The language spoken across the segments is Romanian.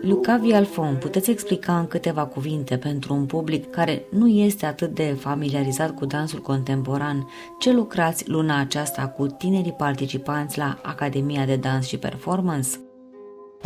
Luca Vialfon, puteți explica în câteva cuvinte pentru un public care nu este atât de familiarizat cu dansul contemporan ce lucrați luna aceasta cu tinerii participanți la Academia de Dans și Performance?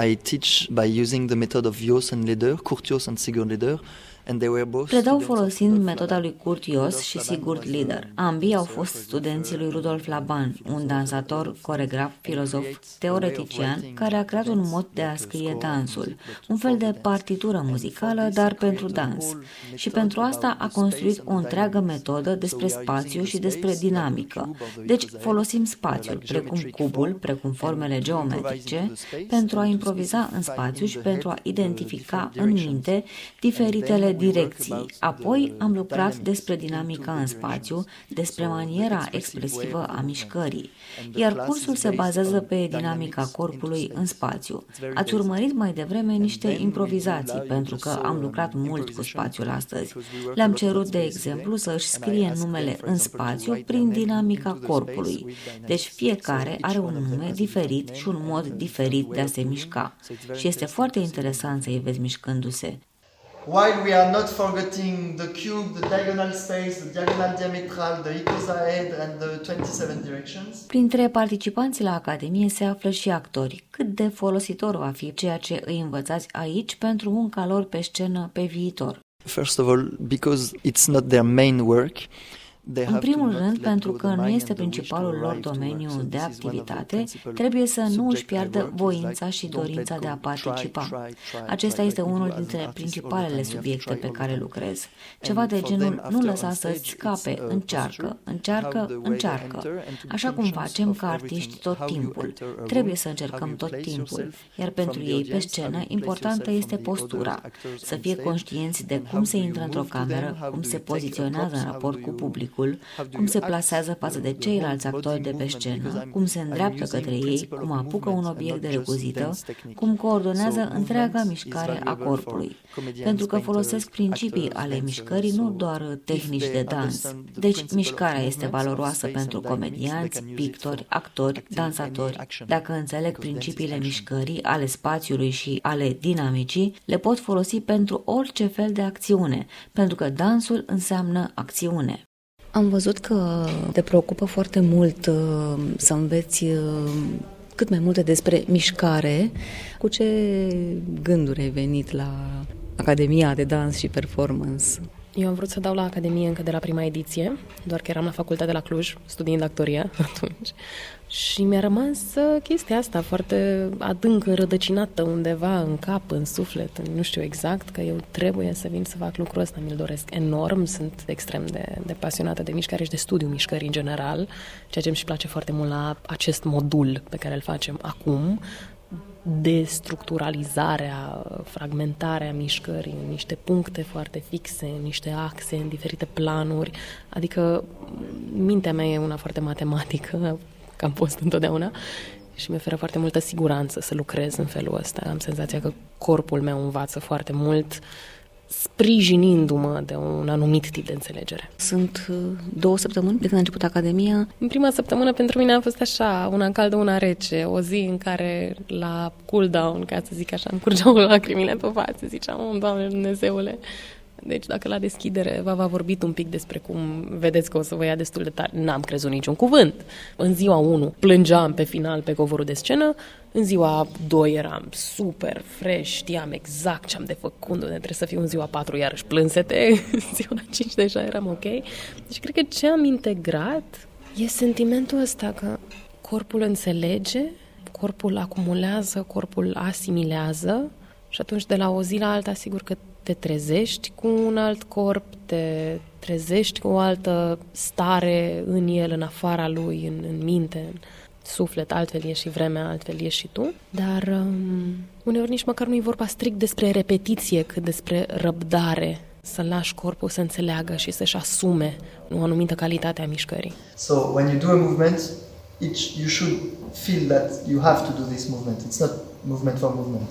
I teach by using the method of Jos and Leder, Kurt Jos and Sigurd Leder, and they were both Predau students of folosind Rudolf metoda Laban. lui Kurt Ios și Sigurd Lider. Ambii au fost studenții lui Rudolf Laban, un dansator, coregraf, filozof, teoretician, care a creat un mod de a scrie dansul, un fel de partitură muzicală, dar pentru dans. Și pentru asta a construit o întreagă metodă despre spațiu și despre dinamică. Deci folosim spațiul, precum cubul, precum formele geometrice, pentru a improviza în spațiu și pentru a identifica în minte diferitele direcții. Apoi am lucrat despre dinamica în spațiu, despre maniera expresivă a mișcării. Iar cursul se bazează pe dinamica corpului în spațiu. Ați urmărit mai devreme niște improvizații, pentru că am lucrat mult cu spațiul astăzi. Le-am cerut, de exemplu, să își scrie numele în spațiu prin dinamica corpului. Deci fiecare are un nume diferit și un mod diferit de a se mișca. Și este foarte interesant să-i vezi mișcându-se. While we are not forgetting the cube, the diagonal space, the diagonal diametral, the icosaed, and the 27 directions. Printre participanții la Academie se află și actori. Cât de folositor va fi ceea ce îi învățați aici pentru munca lor pe scenă pe viitor? First of all, because it's not their main work, they În have to primul not rând, let pentru go că the nu mind este and the wish principalul to lor arrive to work. domeniu So de this is one of the activitate, principal trebuie să nu își subject I piardă work with, voința like, și don't dorința let de a go, try, participa. try, try, Acesta try, este like we do unul as an dintre artist all the principalele time. You have to subiecte try pe all care the time. lucrez. And Ceva de for genul, them, nu after lăsa on să-ți stage, scape, it's, uh, încearcă, posture, încearcă, how the way you încearcă. enter and to be Așa cum conscious facem of ca artiști everything, tot how you timpul. enter a room, Trebuie să how încercăm you tot place timpul. yourself Iar from pentru the ei pe audience, how scenă, you place importantă yourself este from the postura. other actors Să on fie stage, conștienți de and cum how se do you intră într-o move to them, cameră, how cum do se you take a poziționează în props, how raport do cu you- publicul, how do cum you se act, plasează the- față de the ceilalți whole actori body de pe movement, scenă, because I'm- cum se I'm îndreaptă using către ei, principle cum of apucă un movement and obiect not de just recuzită, dance technique. cum coordonează So întreaga movement is mișcare a valuable corpului. for comedians, Pentru că painters, folosesc principii actors, ale dancers, mișcării, nu so doar if tehnici they de dans. understand the Deci principle of mișcarea este movement, of valoroasă space pentru and dynamics, they comedianți, can use it pictori, for actori, acting dansatori. any action, Dacă înțeleg because dance is principiile action. mișcării, ale spațiului și ale dinamicii, le pot folosi pentru orice fel de acțiune, pentru că dansul înseamnă acțiune. Am văzut că te preocupă foarte mult uh, să înveți uh, cât mai multe despre mișcare. Cu ce gânduri ai venit la Academia de Dans și Performance? Eu am vrut să dau la Academie încă de la prima ediție, doar că eram la facultate la Cluj, studiind actoria atunci. Și mi-a rămas uh, chestia asta foarte adânc înrădăcinată undeva în cap, în suflet, în nu știu exact, că eu trebuie să vin să fac lucrul ăsta, mi-l doresc enorm, sunt extrem de, de pasionată de mișcare și de studiu mișcării în general, ceea ce îmi și place foarte mult la acest modul pe care îl facem acum, destructuralizarea, fragmentarea mișcării în niște puncte foarte fixe, în niște axe, în diferite planuri. Adică mintea mea e una foarte matematică, că am fost întotdeauna, și mi oferă foarte multă siguranță să lucrez în felul ăsta. Am senzația că corpul meu învață foarte mult sprijinindu-mă de un anumit tip de înțelegere. Sunt uh, două săptămâni de când a început Academia. În prima săptămână pentru mine a fost așa, una caldă, una rece, o zi în care la cool-down, ca să zic așa, îmi curgeau lacrimile pe față, ziceam, oh, Doamne Dumnezeule, deci dacă la deschidere v-a vorbit un pic despre cum vedeți că o să vă ia destul de tare, n-am crezut niciun cuvânt. În ziua 1 plângeam pe final pe covorul de scenă, în ziua 2 eram super fresh, știam exact ce am de făcut, unde trebuie să fiu în ziua 4 iarăși plânsete, în ziua 5 deja eram ok. Deci cred că ce am integrat e sentimentul ăsta că corpul înțelege, corpul acumulează, corpul asimilează și atunci de la o zi la alta sigur că te trezești cu un alt corp, te trezești cu o altă stare în el, în afara lui, în, în minte, în suflet, altfel e și vremea, altfel e și tu. Dar um, uneori nici măcar nu e vorba strict despre repetiție, cât despre răbdare, să lași corpul să înțeleagă și să-și asume o anumită calitate a mișcării. So when you do a movement, each you should feel that you have to do this movement. It's not movement for movement.